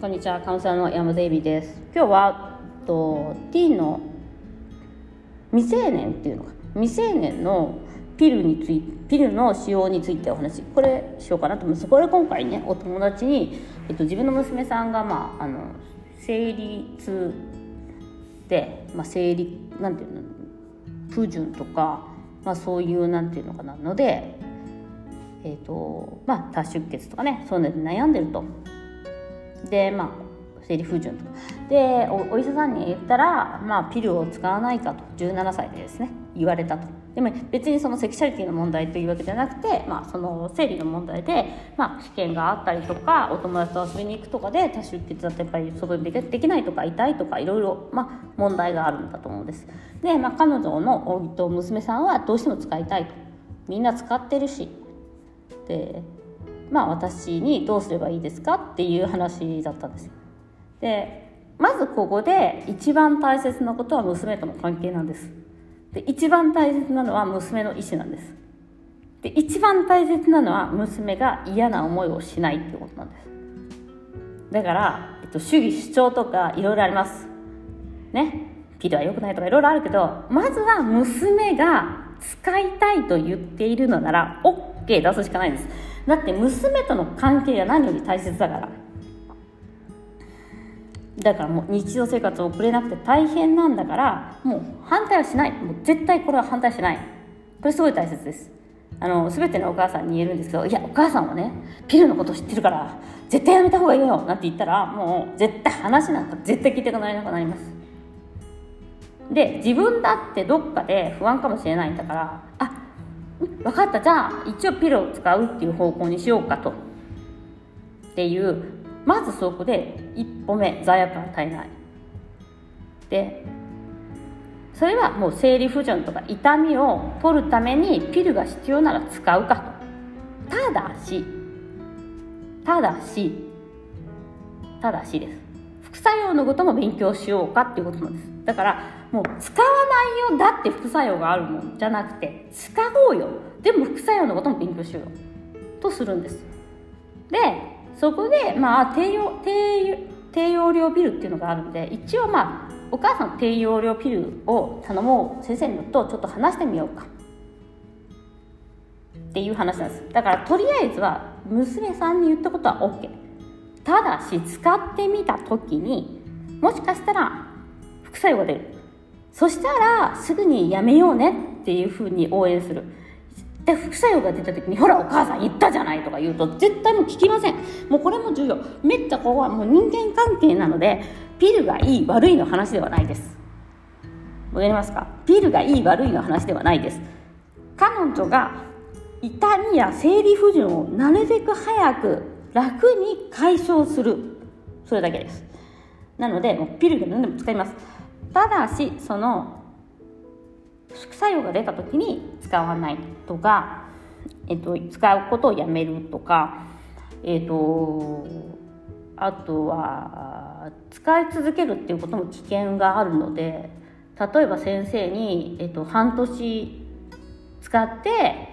こんにちはカウンセラーの山田恵美です。今日はとティーンの未成年っていうのか未成年のピルについピルの使用についてお話これしようかなと思います。これ今回ねお友達に、えっと、自分の娘さんがまああの生理痛で、まあ、生理なんていうの？不順とか、まあ、そういうなんていうのかな？のでえーとまあ、多出血とかねそういうので悩んでると。でまあ生理不順とでお医者さんに言ったら、まあ、ピルを使わないかと。17歳でですね言われたと。でも別にそのセクシャリティの問題というわけじゃなくて、まあ、その生理の問題で、まあ、試験があったりとかお友達と遊びに行くとかで多出血だとやっぱり外にできないとか痛いとかいろいろ、まあ、問題があるんだと思うんです。で、まあ、彼女のと娘さんはどうしても使いたいと。みんな使ってるし。でまあ私にどうすればいいですかっていう話だったんですでまずここで一番大切なことは娘との関係なんです。で一番大切なのは娘の意思なんです。で一番大切なのは娘が嫌な思いをしないっていうことなんです。だから、えっと、主義主張とかいろいろあります。ね。ピルは良くないとかいろいろあるけどまずは娘が使いたいと言っているのなら OK 出すしかないんです。だって娘との関係が何より大切だから。だからもう日常生活を送れなくて大変なんだからもう反対はしない。もう絶対これは反対しない。これすごい大切です。あの全てのお母さんに言えるんですけどいやお母さんはねピルのこと知ってるから絶対やめた方がいいよなんて言ったらもう絶対話なんか絶対聞いてくれなくなります。で自分だってどっかで不安かもしれないんだからあ分かった。じゃあ一応ピルを使うっていう方向にしようかと。っていう。まずそこで一歩目罪悪感を与えない。でそれはもう生理不順とか痛みを取るためにピルが必要なら使うかと。ただしただしただしです。副作用のことも勉強しようかっていうことなんです。だからもう使わないよだって副作用があるもんじゃなくて使おうよ。でも副作用のことも勉強しよう。とするんですでそこでまあ低用低低用量ピルっていうのがあるんで一応まあお母さん低用量ピルを頼もう先生とちょっと話してみようか。っていう話なんです。だからとりあえずは娘さんに言ったことは OK ただし使ってみた時にもしかしたら副作用が出る。そしたらすぐにやめようねっていうふうに応援する。で副作用が出た時に「ほらお母さん言ったじゃない」とか言うと絶対もう聞きません。もうこれも重要。めっちゃここはもう人間関係なのでピルがいい悪いの話ではないです。わかりますか？ピルがいい悪いの話ではないです。彼女が痛みや生理不順をなるべく早く楽に解消する。それだけです。なのでもうピルで何でも使います。ただしその副作用が出た時に使わないとか、えっと、使うことをやめるとか、えっと、あとは使い続けるっていうことも危険があるので例えば先生に、えっと、半年使って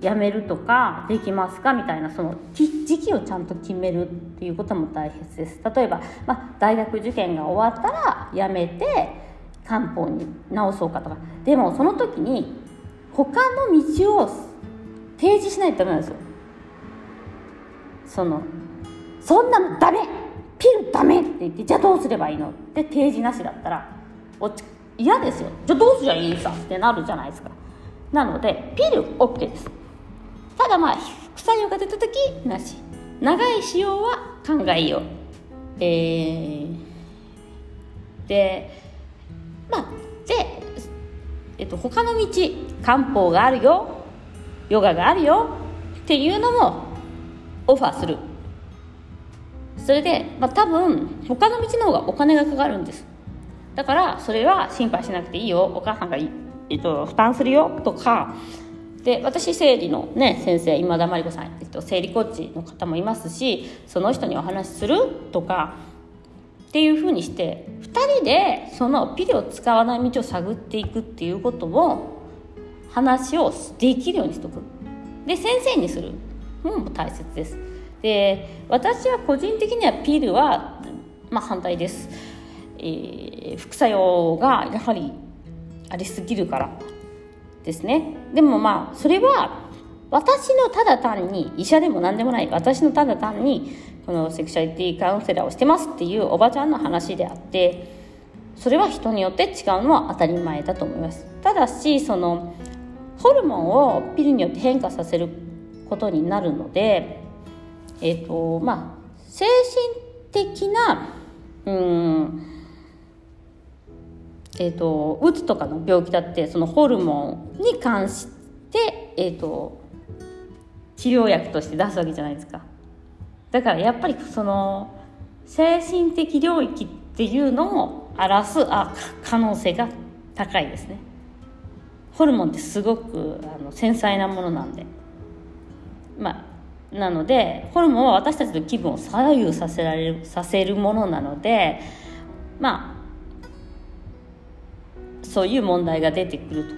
やめるとかできますかみたいなその時期をちゃんと決めるっていうことも大切です。例えば、まあ、大学受験が終わったらやめて漢方に直そうかとか。でもその時に他の道を提示しないとダメなんですよ。そのそんなのダメピルダメって言ってじゃあどうすればいいの？って提示なしだったら嫌ですよ。じゃあどうすりゃいいさ？ってなるじゃないですか。なのでピル OK です。ただまあ副作用が出た時なし。長い使用は考えよう。えー、でまあで、えっと、他の道漢方があるよ。ヨガがあるよ。っていうのもオファーする。それで、まあ、多分他の道の方がお金がかかるんです。だからそれは心配しなくていいよ。お母さんがいい、えっと、負担するよとかで私生理の、ね、先生今田真理子さん、えっと、生理コーチの方もいますしその人にお話しするとかっていうふうにして2人でそのピルを使わない道を探っていくっていうことを話をできるようにしとく。で先生にする。のも大切です。で私は個人的にはピルはまあ、反対です、えー、副作用がやはりありすぎるから。ですね。でもまあそれは私のただ単に医者でも何でもない。私のただ単にこのセクシャリティカウンセラーをしてますっていうおばちゃんの話であってそれは人によって違うのは当たり前だと思います。ただしそのホルモンをピルによって変化させることになるのでえっ、ー、とまあ精神的なうんえーと、うつとかの病気だってそのホルモンに関して、えーと治療薬として出すわけじゃないですか。だからやっぱりその精神的領域っていうのを表すあ可能性が高いですね。ホルモンってすごくあの繊細なものなんで。まあなのでホルモンは私たちの気分を左右させられるさせるものなのでまあそういう問題が出てくると、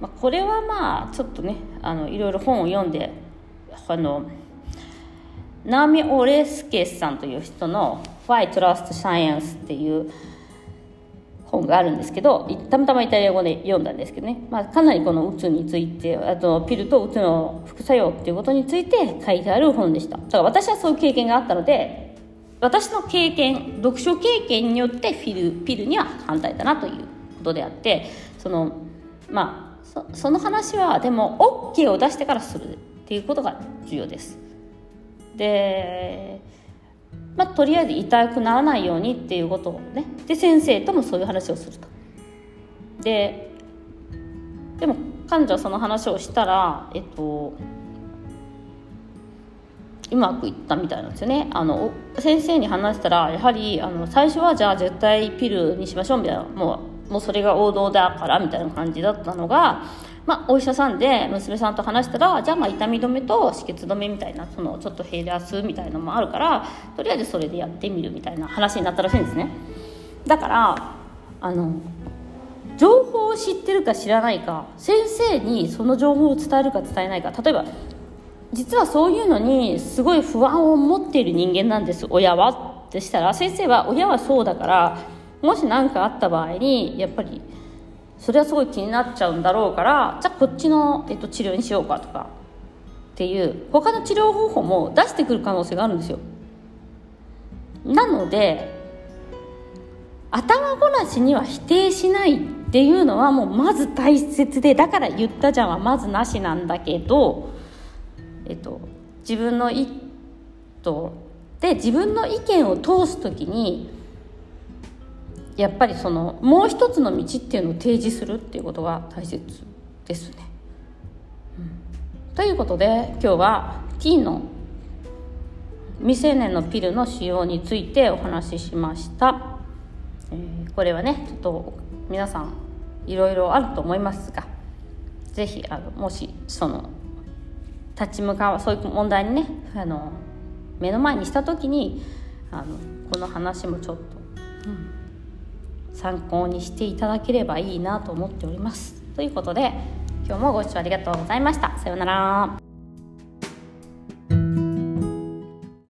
まあ、これはまあちょっとねあのいろいろ本を読んであのナーミ・オレスケさんという人の「Why Trust Science」っていう本があるんですけどたまたまイタリア語で読んだんですけどね、まあ、かなりこのうつについてあとピルとうつの副作用っていうことについて書いてある本でした。だから私はそういう経験があったので私の経験読書経験によってフィルピルには反対だなということであってそのまあその話はでも OK を出してからするっていうことが重要です。で、まあ、とりあえず痛くならないようにっていうことをねで先生ともそういう話をすると。ででも彼女はその話をしたらえっとうまくいったみたいなんですよね。あの先生に話したらやはりあの最初はじゃあ絶対ピルにしましょうみたいなもうもうそれが王道だからみたいな感じだったのがまあ、お医者さんで娘さんと話したらじゃあまあ痛み止めと止血止めみたいなそのちょっと減らすみたいなのもあるからとりあえずそれでやってみるみたいな話になったらしいんですね。だからあの情報を知ってるか知らないか先生にその情報を伝えるか伝えないか例えば実はそういうのにすごい不安を持っている人間なんです親は。ってしたら先生は親はそうだからもし何かあった場合にやっぱりそれはすごい気になっちゃうんだろうからじゃあこっちの、えっと、治療にしようかとかっていう他の治療方法も出してくる可能性があるんですよ。なので頭ごなしには否定しないっていうのはもうまず大切でだから言ったじゃんはまずなしなんだけど、えっと、自分の意図で自分の意見を通す時にやっぱりそのもう一つの道っていうのを提示するっていうことが大切ですね。うん、ということで今日は T の未成年のピルの使用についてお話ししました。えー、これはねちょっと皆さんいろいろあると思いますが是非もしその立ち向かうそういう問題にねあの目の前にした時にあのこの話もちょっと、うん、参考にしていただければいいなと思っております。ということで今日もご視聴ありがとうございました。さようなら。